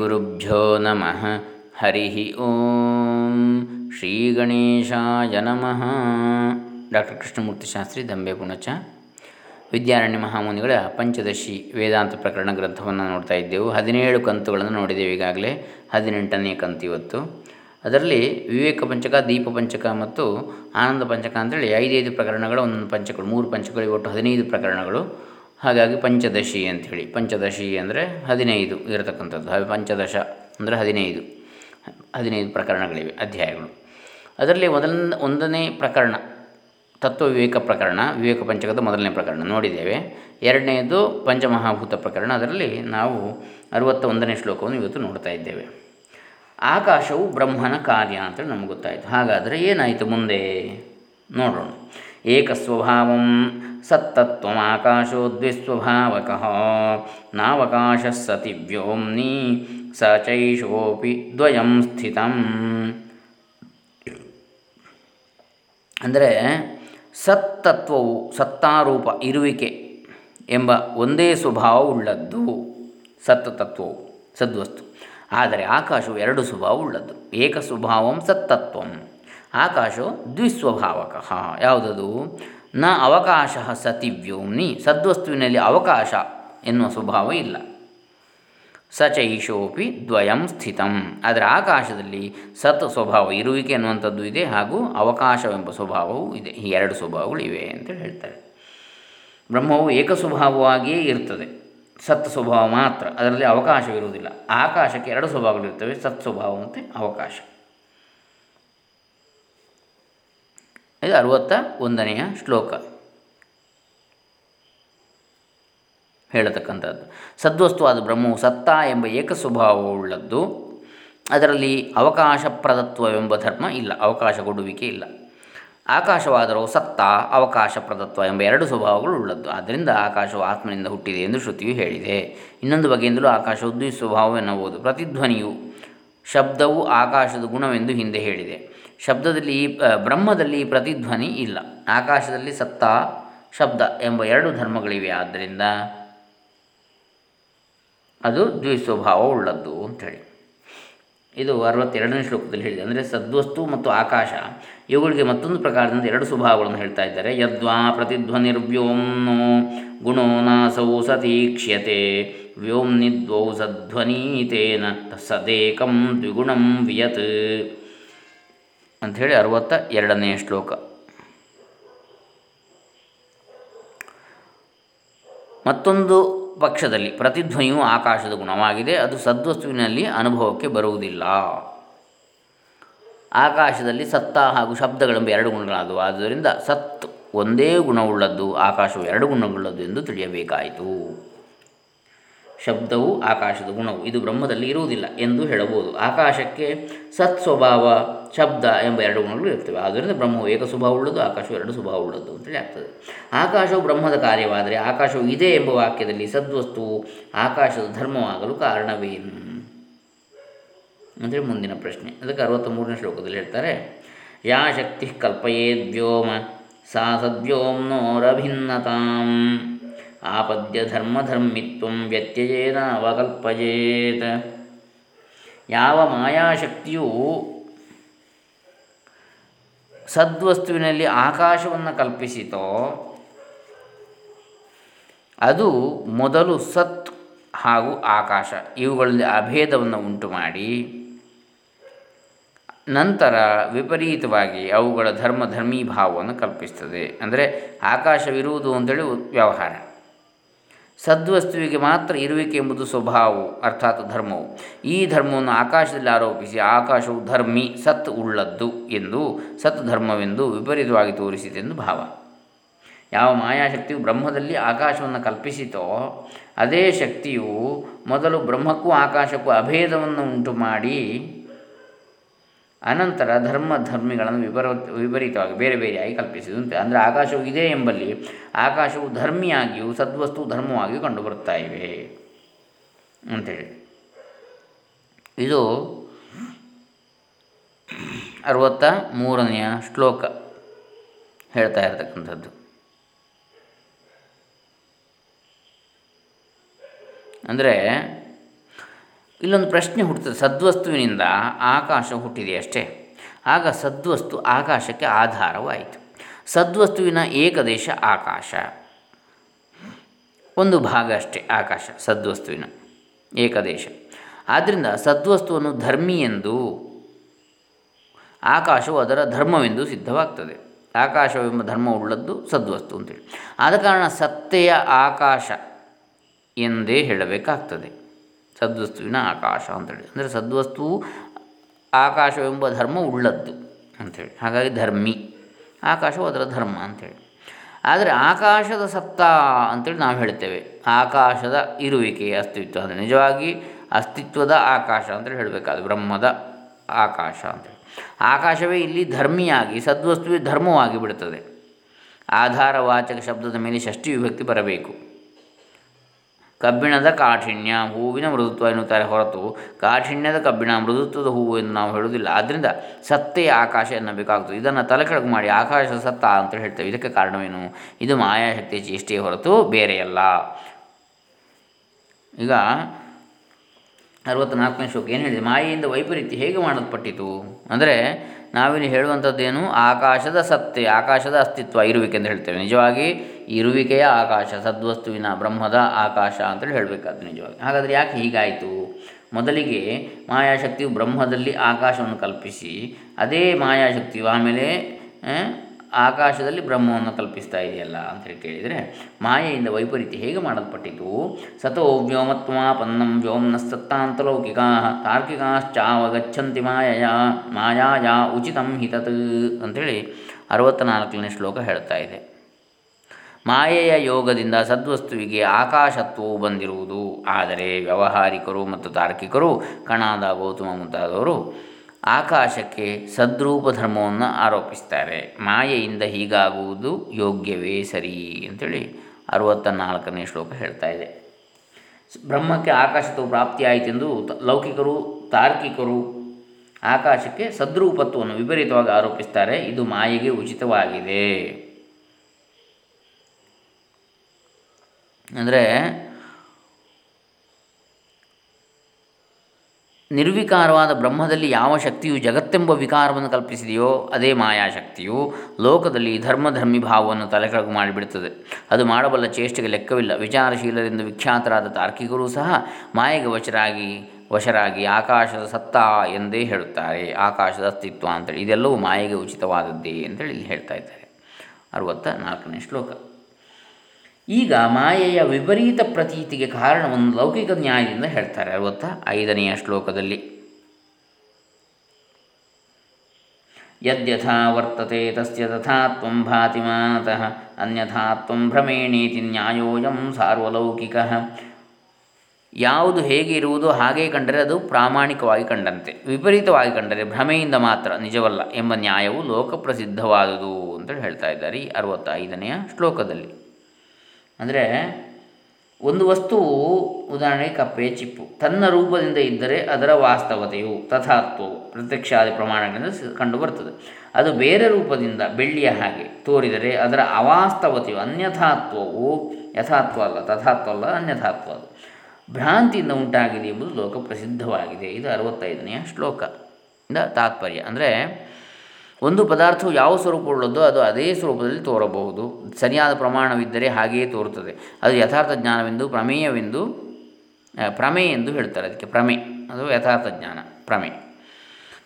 ಶ್ರೀಗುರುಭ್ಯೋ ನಮಃ ಹರಿ ಓಂ ಶ್ರೀ ಗಣೇಶಾಯ ನಮಃ ಡಾಕ್ಟರ್ ಕೃಷ್ಣಮೂರ್ತಿ ಶಾಸ್ತ್ರಿ ದಂಬೆ ಪುಣಚ ವಿದ್ಯಾರಣ್ಯ ಮಹಾಮುನಿಗಳ, ಪಂಚದಶಿ ವೇದಾಂತ ಪ್ರಕರಣ ಗ್ರಂಥವನ್ನು ನೋಡ್ತಾ ಇದ್ದೆವು. ಹದಿನೇಳು ಕಂತುಗಳನ್ನು ನೋಡಿದ್ದೇವೆ ಈಗಾಗಲೇ. ಹದಿನೆಂಟನೇ ಕಂತು ಇವತ್ತು. ಅದರಲ್ಲಿ ವಿವೇಕ ಪಂಚಕ, ದೀಪ ಪಂಚಕ ಮತ್ತು ಆನಂದ ಪಂಚಕ ಅಂತೇಳಿ ಐದೈದು ಪ್ರಕರಣಗಳು, ಒಂದೊಂದು ಪಂಚಕಗಳು, ಮೂರು ಪಂಚಕಗಳು, ಒಟ್ಟು ಹದಿನೈದು ಪ್ರಕರಣಗಳು. ಹಾಗಾಗಿ ಪಂಚದಶಿ ಅಂಥೇಳಿ. ಪಂಚದಶಿ ಅಂದರೆ ಹದಿನೈದು ಇರತಕ್ಕಂಥದ್ದು. ಹಾಗೆ ಪಂಚದಶ ಅಂದರೆ ಹದಿನೈದು. ಹದಿನೈದು ಪ್ರಕರಣಗಳಿವೆ, ಅಧ್ಯಾಯಗಳು. ಅದರಲ್ಲಿ ಮೊದಲ ಒಂದನೇ ಪ್ರಕರಣ, ತತ್ವ ವಿವೇಕ ಪ್ರಕರಣ, ವಿವೇಕ ಪಂಚಕದ ಮೊದಲನೇ ಪ್ರಕರಣ ನೋಡಿದ್ದೇವೆ. ಎರಡನೇದು ಪಂಚಮಹಾಭೂತ ಪ್ರಕರಣ. ಅದರಲ್ಲಿ ನಾವು ಅರುವತ್ತ ಒಂದನೇ ಶ್ಲೋಕವನ್ನು ಇವತ್ತು ನೋಡ್ತಾ ಇದ್ದೇವೆ. ಆಕಾಶವು ಬ್ರಹ್ಮನ ಕಾರ್ಯ ಅಂತ ನಮ್ಗೆ ಗೊತ್ತಾಯಿತು. ಹಾಗಾದರೆ ಏನಾಯಿತು ಮುಂದೆ? ನೋಡೋಣ. ಏಕಸ್ವಭಾವಂ ಸತ್ತತ್ವಮಾಕಾಶೋ ದ್ವಿಸ್ವಭಾವಕ ನಾವಕಾಶ ಸತಿ ವ್ಯೋಮ್ನಿ ಸ ಚೈಷೋಪಿ ದ್ವಯಂ ಸ್ಥಿತಂ. ಅಂದರೆ ಸತ್ತತ್ವವು, ಸತ್ತಾರೂಪ ಇರುವಿಕೆ ಎಂಬ ಒಂದೇ ಸ್ವಭಾವವುಳ್ಳದ್ದು ಸತ್ತತತ್ವವು, ಸದ್ವಸ್ತು. ಆದರೆ ಆಕಾಶವು ಎರಡು ಸ್ವಭಾವ ಉಳ್ಳದ್ದು. ಏಕ ಸ್ವಭಾವಂ ಸತ್ತತ್ವಂ ಆಕಾಶವು ದ್ವಿಸ್ವಭಾವಕ. ಯಾವುದದು? ನ ಅವಕಾಶ ಸತಿ ವ್ಯೋಮ್ನಿ ಸದ್ವಸ್ತುವಿನಲ್ಲಿ ಅವಕಾಶ ಎನ್ನುವ ಸ್ವಭಾವ ಇಲ್ಲ. ಸಚೈಷೋಪಿ ದ್ವಯಂ ಸ್ಥಿತಂ. ಆದರೆ ಆಕಾಶದಲ್ಲಿ ಸತ್ ಸ್ವಭಾವ ಇರುವಿಕೆ ಅನ್ನುವಂಥದ್ದು ಇದೆ ಹಾಗೂ ಅವಕಾಶವೆಂಬ ಸ್ವಭಾವವೂ ಇದೆ. ಈ ಎರಡು ಸ್ವಭಾವಗಳು ಇವೆ ಅಂತೇಳಿ ಹೇಳ್ತಾರೆ. ಬ್ರಹ್ಮವು ಏಕ ಸ್ವಭಾವವಾಗಿಯೇ ಇರ್ತದೆ. ಸತ್ ಸ್ವಭಾವ ಮಾತ್ರ. ಅದರಲ್ಲಿ ಅವಕಾಶವಿರುವುದಿಲ್ಲ. ಆಕಾಶಕ್ಕೆ ಎರಡು ಸ್ವಭಾವಗಳಿರ್ತವೆ. ಸತ್ ಸ್ವಭಾವ ಮತ್ತು ಅವಕಾಶ. ಇದು ಅರುವತ್ತ ಒಂದನೆಯ ಶ್ಲೋಕ. ಹೇಳತಕ್ಕಂಥದ್ದು. ಸದ್ವಸ್ತುವಾದ ಬ್ರಹ್ಮವು ಸತ್ತ ಎಂಬ ಏಕ ಸ್ವಭಾವವುಳ್ಳದ್ದು ಅದರಲ್ಲಿ ಅವಕಾಶ ಪ್ರದತ್ವವೆಂಬ ಧರ್ಮ ಇಲ್ಲ, ಅವಕಾಶ ಕೊಡುವಿಕೆ ಇಲ್ಲ. ಆಕಾಶವಾದರೂ ಸತ್ತ ಅವಕಾಶ ಪ್ರದತ್ವ ಎಂಬ ಎರಡು ಸ್ವಭಾವಗಳು ಉಳ್ಳದ್ದು ಆದ್ದರಿಂದ ಆಕಾಶವು ಆತ್ಮನಿಂದ ಹುಟ್ಟಿದೆ ಎಂದು ಶ್ರುತಿಯು ಹೇಳಿದೆ. ಇನ್ನೊಂದು ಬಗೆಯಿಂದಲೂ ಆಕಾಶವು ದ್ವಿಸ್ವಭಾವ ಎನ್ನಬಹುದು ಪ್ರತಿಧ್ವನಿಯು ಶಬ್ದವು ಆಕಾಶದ ಗುಣವೆಂದು ಹಿಂದೆ ಹೇಳಿದೆ. ಶಬ್ದದಲ್ಲಿ ಬ್ರಹ್ಮದಲ್ಲಿ ಪ್ರತಿಧ್ವನಿ ಇಲ್ಲ. ಆಕಾಶದಲ್ಲಿ ಸತ್ತ ಶಬ್ದ ಎಂಬ ಎರಡು ಧರ್ಮಗಳಿವೆ. ಆದ್ದರಿಂದ ಅದು ದ್ವಿಸ್ವಭಾವ ಉಳ್ಳದ್ದು ಅಂಥೇಳಿ ಇದು ಅರವತ್ತೆರಡನೇ ಶ್ಲೋಕದಲ್ಲಿ ಹೇಳಿದೆ. ಅಂದರೆ ಸದ್ವಸ್ತು ಮತ್ತು ಆಕಾಶ, ಇವುಗಳಿಗೆ ಮತ್ತೊಂದು ಪ್ರಕಾರದಿಂದ ಎರಡು ಸ್ವಭಾವಗಳನ್ನು ಹೇಳ್ತಾ ಇದ್ದಾರೆ. ಯದ್ವಾ ಪ್ರತಿಧ್ವನಿರ್ವ್ಯೋಮ್ನೋ ಗುಣೋ ನಾಸೌ ಸತೀಕ್ಷ್ಯತೆ, ವ್ಯೋಮ್ನಿದ್ವೌ ಸಧ್ವನೀತೇನ ಸದೇಕಂ ದ್ವಿಗುಣಂ ವಿಯತ್. ಅಂಥೇಳಿ ಅರುವತ್ತ ಎರಡನೆಯ ಶ್ಲೋಕ. ಮತ್ತೊಂದು ಪಕ್ಷದಲ್ಲಿ ಪ್ರತಿಧ್ವನಿಯು ಆಕಾಶದ ಗುಣವಾಗಿದೆ, ಅದು ಸದ್ವಸ್ತುವಿನಲ್ಲಿ ಅನುಭವಕ್ಕೆ ಬರುವುದಿಲ್ಲ. ಆಕಾಶದಲ್ಲಿ ಸತ್ತ ಹಾಗೂ ಶಬ್ದಗಳೆಂಬ ಎರಡು ಗುಣಗಳಾದವು, ಆದ್ದರಿಂದ ಸತ್ ಒಂದೇ ಗುಣವುಳ್ಳದ್ದು, ಆಕಾಶವು ಎರಡು ಗುಣವುಳ್ಳದ್ದು ಎಂದು ತಿಳಿಯಬೇಕಾಯಿತು. ಶಬ್ದವು ಆಕಾಶದ ಗುಣವು. ಇದು ಬ್ರಹ್ಮದಲ್ಲಿ ಇರುವುದಿಲ್ಲ ಎಂದು ಹೇಳಬಹುದು. ಆಕಾಶಕ್ಕೆ ಸತ್ ಸ್ವಭಾವ ಶಬ್ದ ಎಂಬ ಎರಡು ಗುಣಗಳು ಇರ್ತವೆ ಆದ್ದರಿಂದ ಬ್ರಹ್ಮವು ಏಕ ಸ್ವಭಾವ ಉಳ್ಳದು, ಆಕಾಶವು ಎರಡು ಸ್ವಭಾವ ಉಳ್ಳದು ಅಂತೇಳಿ ಆಗ್ತದೆ. ಆಕಾಶವು ಬ್ರಹ್ಮದ ಕಾರ್ಯವಾದರೆ ಆಕಾಶವು ಇದೆ ಎಂಬ ವಾಕ್ಯದಲ್ಲಿ ಸದ್ವಸ್ತುವು ಆಕಾಶದ ಧರ್ಮವಾಗಲು ಕಾರಣವೇನು ಅಂದರೆ ಮುಂದಿನ ಪ್ರಶ್ನೆ. ಅದಕ್ಕೆ ಅರವತ್ತ ಮೂರನೇ ಶ್ಲೋಕದಲ್ಲಿ ಹೇಳ್ತಾರೆ, ಯಾ ಶಕ್ತಿ ಕಲ್ಪಯೇ ದ್ಯೋಮ ಸಾ ಸದ್ವ್ಯೋಮ್ನೋರಭಿನ್ನತಾಂ ಆಪದ್ಯ ಧರ್ಮಧರ್ಮಿತ್ವ ವ್ಯತ್ಯಯೇನ ಅವಕಲ್ಪಜೇತ್ ಯಾವ ಮಾಯಾಶಕ್ತಿಯು ಸದ್ವಸ್ತುವಿನಲ್ಲಿ ಆಕಾಶವನ್ನು ಕಲ್ಪಿಸಿತೋ, ಅದು ಮೊದಲು ಸತ್ ಹಾಗೂ ಆಕಾಶ, ಇವುಗಳಲ್ಲಿ ಅಭೇದವನ್ನು ಉಂಟು ಮಾಡಿ ನಂತರ ವಿಪರೀತವಾಗಿ ಅವುಗಳ ಧರ್ಮ ಧರ್ಮೀಭಾವವನ್ನು ಕಲ್ಪಿಸ್ತದೆ. ಅಂದರೆ ಆಕಾಶವಿರುವುದು ಅಂತೇಳಿ ವ್ಯವಹಾರ. ಸದ್ವಸ್ತುವಿಗೆ ಮಾತ್ರ ಇರುವಿಕೆ ಎಂಬುದು ಸ್ವಭಾವವು, ಅರ್ಥಾತ್ ಧರ್ಮವು. ಈ ಧರ್ಮವನ್ನು ಆಕಾಶದಲ್ಲಿ ಆರೋಪಿಸಿ, ಆಕಾಶವು ಧರ್ಮಿ, ಸತ್ ಉಳ್ಳದ್ದು ಎಂದು, ಸತ್ ಧರ್ಮವೆಂದು ವಿಪರೀತವಾಗಿ ತೋರಿಸಿತೆಂದು ಭಾವ. ಯಾವ ಮಾಯಾಶಕ್ತಿಯು ಬ್ರಹ್ಮದಲ್ಲಿ ಆಕಾಶವನ್ನು ಕಲ್ಪಿಸಿತೋ, ಅದೇ ಶಕ್ತಿಯು ಮೊದಲು ಬ್ರಹ್ಮಕ್ಕೂ ಆಕಾಶಕ್ಕೂ ಅಭೇದವನ್ನು ಉಂಟು ಮಾಡಿ ಅನಂತರ ಧರ್ಮ ಧರ್ಮಿಗಳನ್ನು ವಿಪರ ವಿಪರೀತವಾಗಿ ಬೇರೆ ಬೇರೆಯಾಗಿ ಕಲ್ಪಿಸಿದಂತೆ, ಅಂದರೆ ಆಕಾಶವು ಇದೆ ಎಂಬಲ್ಲಿ ಆಕಾಶವು ಧರ್ಮಿಯಾಗಿಯೂ ಸದ್ವಸ್ತು ಧರ್ಮವಾಗಿಯೂ ಕಂಡುಬರುತ್ತಾ ಇವೆ ಅಂಥೇಳಿ ಇದು ಅರವತ್ತ ಮೂರನೆಯ ಶ್ಲೋಕ ಹೇಳ್ತಾ ಇರತಕ್ಕಂಥದ್ದು. ಅಂದರೆ ಇಲ್ಲೊಂದು ಪ್ರಶ್ನೆ ಹುಟ್ಟುತ್ತದೆ. ಸದ್ವಸ್ತುವಿನಿಂದ ಆಕಾಶ ಹುಟ್ಟಿದೆ ಅಷ್ಟೇ. ಆಗ ಸದ್ವಸ್ತು ಆಕಾಶಕ್ಕೆ ಆಧಾರವಾಯಿತು. ಸದ್ವಸ್ತುವಿನ ಏಕದೇಶ ಆಕಾಶ. ಒಂದು ಭಾಗ ಅಷ್ಟೇ ಆಕಾಶ, ಸದ್ವಸ್ತುವಿನ ಏಕದೇಶ. ಆದ್ದರಿಂದ ಸದ್ವಸ್ತುವನ್ನು ಧರ್ಮಿ ಎಂದು, ಆಕಾಶವು ಅದರ ಧರ್ಮವೆಂದು ಸಿದ್ಧವಾಗ್ತದೆ. ಆಕಾಶವೆಂಬ ಧರ್ಮವುಳ್ಳದ್ದು ಸದ್ವಸ್ತು ಅಂತೇಳಿ. ಆದ ಕಾರಣ ಸತ್ತೆಯ ಆಕಾಶ ಎಂದೇ ಹೇಳಬೇಕಾಗ್ತದೆ. ಸದ್ವಸ್ತುವಿನ ಆಕಾಶ ಅಂತೇಳಿ. ಅಂದರೆ ಸದ್ವಸ್ತು ಆಕಾಶವೆಂಬ ಧರ್ಮ ಉಳ್ಳದ್ದು ಅಂಥೇಳಿ ಹಾಗಾಗಿ ಧರ್ಮಿ. ಆಕಾಶವು ಅದರ ಧರ್ಮ ಅಂಥೇಳಿ ಆದರೆ ಆಕಾಶದ ಸತ್ತ ಅಂತೇಳಿ ನಾವು ಹೇಳ್ತೇವೆ. ಆಕಾಶದ ಇರುವಿಕೆ ಅಸ್ತಿತ್ವ ಅಂದರೆ ನಿಜವಾಗಿ ಅಸ್ತಿತ್ವದ ಆಕಾಶ ಅಂತೇಳಿ ಹೇಳಬೇಕಾದ್ರೆ ಬ್ರಹ್ಮದ ಆಕಾಶ ಅಂತೇಳಿ. ಆಕಾಶವೇ ಇಲ್ಲಿ ಧರ್ಮಿಯಾಗಿ, ಸದ್ವಸ್ತುವೇ ಧರ್ಮವಾಗಿ ಬಿಡುತ್ತದೆ. ಆಧಾರವಾಚಕ ಶಬ್ದದ ಮೇಲೆ ಷಷ್ಠಿ ವಿಭಕ್ತಿ ಬರಬೇಕು. ಕಬ್ಬಿಣದ ಕಾಠಿಣ್ಯ, ಹೂವಿನ ಮೃದುತ್ವ ಎನ್ನುತ್ತಾರೆ ಹೊರತು ಕಾಠಿಣ್ಯದ ಕಬ್ಬಿಣ ಮೃದುತ್ವದ ಹೂವು ಎಂದು ನಾವು ಹೇಳುವುದಿಲ್ಲ. ಆದ್ದರಿಂದ ಸತ್ತೆಯ ಆಕಾಶ ಎನ್ನಬೇಕಾಗುತ್ತದೆ. ಇದನ್ನು ತಲೆಕೆಳಗು ಮಾಡಿ ಆಕಾಶ ಸತ್ತ ಅಂತ ಹೇಳ್ತೇವೆ. ಇದಕ್ಕೆ ಕಾರಣವೇನು? ಇದು ಮಾಯಾಶಕ್ತಿಯ ಚೇಷ್ಟೆಯ ಹೊರತು ಬೇರೆಯಲ್ಲ. ಈಗ ಅರವತ್ತ್ನಾಲ್ಕನೇ ಶ್ಲೋಕ. ಏನು ಹೇಳಿದೆ? ಮಾಯೆಯಿಂದ ವೈಪರೀತ್ಯ ಹೇಗೆ ಮಾಡಲ್ಪಟ್ಟಿತು? ಅಂದರೆ ನಾವಿಲ್ಲಿ ಹೇಳುವಂಥದ್ದೇನು? ಆಕಾಶದ ಸತ್ಯ, ಆಕಾಶದ ಅಸ್ತಿತ್ವ ಇರುವಿಕೆ ಅಂತ ಹೇಳ್ತೇವೆ. ನಿಜವಾಗಿ ಇರುವಿಕೆಯ ಆಕಾಶ, ಸದ್ವಸ್ತುವಿನ ಬ್ರಹ್ಮದ ಆಕಾಶ ಅಂತೇಳಿ ಹೇಳಬೇಕಾದ್ರೆ ನಿಜವಾಗಿ. ಹಾಗಾದರೆ ಯಾಕೆ ಹೀಗಾಯಿತು? ಮೊದಲಿಗೆ ಮಾಯಾಶಕ್ತಿಯು ಬ್ರಹ್ಮದಲ್ಲಿ ಆಕಾಶವನ್ನು ಕಲ್ಪಿಸಿ, ಅದೇ ಮಾಯಾಶಕ್ತಿಯು ಆಮೇಲೆ ಆಕಾಶದಲ್ಲಿ ಬ್ರಹ್ಮವನ್ನು ಕಲ್ಪಿಸ್ತಾ ಇದೆಯಲ್ಲ ಅಂತೇಳಿ ಕೇಳಿದರೆ, ಮಾಯೆಯಿಂದ ವೈಪರೀತ್ಯ ಹೇಗೆ ಮಾಡಲ್ಪಟ್ಟಿತು? ಸತೋ ವ್ಯೋಮತ್ವಾಪನ್ನಂ ವ್ಯೋಮ್ನ ಸತ್ತಾಂತಲೌಕಿಕಾ ತಾರ್ಕಿಕಾಶ್ಚಾವಗಚ್ಚಂತಿ ಮಾಯಯ, ಮಾಯಾಯ ಉಚಿತಂ ಹಿತತ್ ಅಂಥೇಳಿ ಅರವತ್ತ್ನಾಲ್ಕನೇ ಶ್ಲೋಕ ಹೇಳ್ತಾ ಇದೆ. ಮಾಯೆಯ ಯೋಗದಿಂದ ಸದ್ವಸ್ತುವಿಗೆ ಆಕಾಶತ್ವವು ಬಂದಿರುವುದು. ಆದರೆ ವ್ಯವಹಾರಿಕರು ಮತ್ತು ತಾರ್ಕಿಕರು ಕಣಾದ ಗೌತಮ ಮುಂತಾದವರು ಆಕಾಶಕ್ಕೆ ಸದ್ರೂಪ ಧರ್ಮವನ್ನು ಆರೋಪಿಸ್ತಾರೆ. ಮಾಯೆಯಿಂದ ಹೀಗಾಗುವುದು ಯೋಗ್ಯವೇ ಸರಿ? ಅಂಥೇಳಿ ಅರುವತ್ತ ನಾಲ್ಕನೇ ಶ್ಲೋಕ ಹೇಳ್ತಾ ಇದೆ. ಬ್ರಹ್ಮಕ್ಕೆ ಆಕಾಶತ್ವ ಪ್ರಾಪ್ತಿಯಾಯಿತೆಂದು ಲೌಕಿಕರು, ತಾರ್ಕಿಕರು ಆಕಾಶಕ್ಕೆ ಸದ್ರೂಪತ್ವವನ್ನು ವಿಪರೀತವಾಗಿ ಆರೋಪಿಸ್ತಾರೆ. ಇದು ಮಾಯೆಗೆ ಉಚಿತವಾಗಿದೆ. ಅಂದರೆ ನಿರ್ವಿಕಾರವಾದ ಬ್ರಹ್ಮದಲ್ಲಿ ಯಾವ ಶಕ್ತಿಯು ಜಗತ್ತೆಂಬ ವಿಕಾರವನ್ನು ಕಲ್ಪಿಸಿದೆಯೋ ಅದೇ ಮಾಯಾಶಕ್ತಿಯು ಲೋಕದಲ್ಲಿ ಧರ್ಮಧರ್ಮಿ ಭಾವವನ್ನು ತಲೆಕೆಳಗು ಮಾಡಿಬಿಡುತ್ತದೆ. ಅದು ಮಾಡಬಲ್ಲ ಚೇಷ್ಟೆಗೆ ಲೆಕ್ಕವಿಲ್ಲ. ವಿಚಾರಶೀಲರಿಂದ ವಿಖ್ಯಾತರಾದ ತಾರ್ಕಿಕರೂ ಸಹ ಮಾಯೆಗೆ ವಶರಾಗಿ ವಶರಾಗಿ ಆಕಾಶದ ಸತ್ತ ಎಂದೇ ಹೇಳುತ್ತಾರೆ. ಆಕಾಶದ ಅಸ್ತಿತ್ವ ಅಂತೇಳಿ ಇದೆಲ್ಲವೂ ಮಾಯೆಗೆ ಉಚಿತವಾದದ್ದೇ ಅಂತೇಳಿ ಇಲ್ಲಿ ಹೇಳ್ತಾ ಇದ್ದಾರೆ. ಅರುವತ್ತ ನಾಲ್ಕನೇ ಶ್ಲೋಕ. ಈಗ ಮಾಯೆಯ ವಿಪರೀತ ಪ್ರತೀತಿಗೆ ಕಾರಣವನ್ನು ಲೌಕಿಕ ನ್ಯಾಯದಿಂದ ಹೇಳ್ತಾರೆ. ಅರವತ್ತ ಐದನೆಯ ಶ್ಲೋಕದಲ್ಲಿ. ಯದ್ಯಥಾ ವರ್ತತೆ ತಸ್ಯ ತಥಾತ್ವಂ ಭಾತಿ ಮಾತಃ ಅನ್ಯಥಾತ್ವಂ ಭ್ರಮೇಣೀತಿ ನ್ಯಾಯೋಯಂ ಸಾರ್ವಲೌಕಿಕ. ಯಾವುದು ಹೇಗೆ ಇರುವುದು ಹಾಗೆ ಕಂಡರೆ ಅದು ಪ್ರಾಮಾಣಿಕವಾಗಿ ಕಂಡಂತೆ. ವಿಪರೀತವಾಗಿ ಕಂಡರೆ ಭ್ರಮೆಯಿಂದ ಮಾತ್ರ ನಿಜವಲ್ಲ ಎಂಬ ನ್ಯಾಯವು ಲೋಕಪ್ರಸಿದ್ಧವಾದುದು ಅಂತೇಳಿ ಹೇಳ್ತಾ ಇದ್ದಾರೆ ಈ ಅರವತ್ತೈದನೆಯ ಶ್ಲೋಕದಲ್ಲಿ. ಅಂದರೆ ಒಂದು ವಸ್ತುವು, ಉದಾಹರಣೆಗೆ ಕಪ್ಪೆ, ಚಿಪ್ಪು, ತನ್ನ ರೂಪದಿಂದ ಇದ್ದರೆ ಅದರ ವಾಸ್ತವತೆಯು, ತಥಾತ್ವವು, ಪ್ರತ್ಯಕ್ಷಾದಿ ಪ್ರಮಾಣಗಳಿಂದ ಕಂಡುಬರುತ್ತದೆ ಅದು ಬೇರೆ ರೂಪದಿಂದ ಬೆಳ್ಳಿಯ ಹಾಗೆ ತೋರಿದರೆ ಅದರ ಅವಾಸ್ತವತೆಯು ಅನ್ಯಥಾತ್ವವು, ಯಥಾತ್ವ ಅಲ್ಲ, ತಥಾತ್ವ ಅಲ್ಲ, ಅನ್ಯಥಾತ್ವ ಅದು. ಭ್ರಾಂತಿಯಿಂದ ಉಂಟಾಗಿದೆ ಎಂಬುದು ಲೋಕ ಪ್ರಸಿದ್ಧವಾಗಿದೆ. ಇದು ಅರವತ್ತೈದನೆಯ ಶ್ಲೋಕ ಇಂದ ತಾತ್ಪರ್ಯ. ಅಂದರೆ ಒಂದು ಪದಾರ್ಥವು ಯಾವ ಸ್ವರೂಪವುಳ್ಳದ್ದೋ ಅದು ಅದೇ ಸ್ವರೂಪದಲ್ಲಿ ತೋರಬಹುದು. ಸರಿಯಾದ ಪ್ರಮಾಣವಿದ್ದರೆ ಹಾಗೆಯೇ ತೋರುತ್ತದೆ. ಅದು ಯಥಾರ್ಥ ಜ್ಞಾನವೆಂದು ಪ್ರಮೇಯವೆಂದು ಪ್ರಮೇ ಎಂದು ಹೇಳ್ತಾರೆ. ಅದಕ್ಕೆ ಪ್ರಮೆ, ಅದು ಯಥಾರ್ಥ ಜ್ಞಾನ, ಪ್ರಮೆ.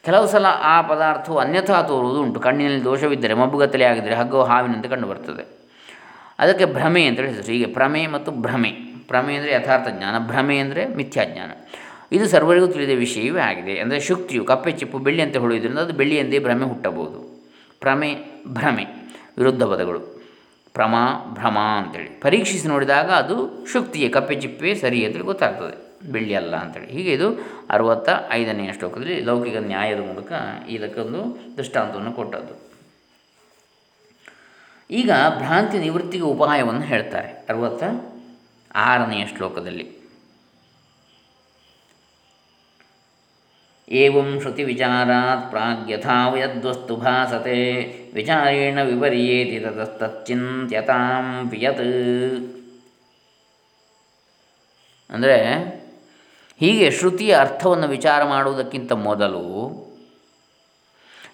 ಕೆಲವು ಸಲ ಆ ಪದಾರ್ಥವು ಅನ್ಯಥಾ ತೋರುವುದು ಉಂಟು. ಕಣ್ಣಿನಲ್ಲಿ ದೋಷವಿದ್ದರೆ, ಮಬ್ಬುಗತ್ತಲೆ ಆಗಿದ್ದರೆ ಹಗ್ಗವು ಹಾವಿನಂತೆ ಕಂಡುಬರ್ತದೆ ಅದಕ್ಕೆ ಭ್ರಮೆ ಅಂತ ಹೆಸರು ಹೀಗೆ ಪ್ರಮೆ ಮತ್ತು ಭ್ರಮೆ. ಪ್ರಮೆ ಅಂದರೆ ಯಥಾರ್ಥ ಜ್ಞಾನ, ಭ್ರಮೆ ಅಂದರೆ ಮಿಥ್ಯಾಜ್ಞಾನ. ಇದು ಸರ್ವರಿಗೂ ತಿಳಿದ ವಿಷಯವೇ ಆಗಿದೆ. ಅಂದರೆ ಶುಕ್ತಿಯು ಕಪ್ಪೆ ಚಿಪ್ಪು ಬೆಳ್ಳಿಯಂತೆ ಹೊಳೆಯುವುದರಿಂದ ಅದು ಬೆಳ್ಳಿಯಂದೇ ಭ್ರಮೆ ಹುಟ್ಟಬಹುದು. ಭ್ರಮೆ ಭ್ರಮೆ, ವಿರುದ್ಧ ಪದಗಳು. ಪ್ರಮಾ ಭ್ರಮ ಅಂತೇಳಿ. ಪರೀಕ್ಷಿಸಿ ನೋಡಿದಾಗ ಅದು ಶುಕ್ತಿಯೇ, ಕಪ್ಪೆ ಚಿಪ್ಪೆ ಸರಿ ಅಂತೇಳಿ ಗೊತ್ತಾಗ್ತದೆ. ಬೆಳ್ಳಿ ಅಲ್ಲ ಅಂತೇಳಿ. ಹೀಗೆ ಇದು ಅರುವತ್ತ ಐದನೆಯ ಶ್ಲೋಕದಲ್ಲಿ ಲೌಕಿಕ ನ್ಯಾಯದ ಮೂಲಕ ಇದಕ್ಕೊಂದು ದೃಷ್ಟಾಂತವನ್ನು ಕೊಟ್ಟದ್ದು. ಈಗ ಭ್ರಾಂತಿ ನಿವೃತ್ತಿಗೆ ಉಪಾಯವನ್ನು ಹೇಳ್ತಾರೆ. ಅರುವತ್ತ ಆರನೆಯ ಶ್ಲೋಕದಲ್ಲಿ. ಏವಂ ವಿಚಾರಾತ್ ಪ್ರಾಗ್ಯಥಾ ಯದ್ವಸ್ತು ಭಾಸತೆ ವಿಚಾರೇಣ ವಿಪರ್ಯೇತಿ ತತಸ್ತಚ್ಚಿಂತ್ಯತಾಂ ವಿಯತ್ ಅಂದರೆ ಹೀಗೆ ಶ್ರುತಿಯ ಅರ್ಥವನ್ನು ವಿಚಾರ ಮಾಡುವುದಕ್ಕಿಂತ ಮೊದಲು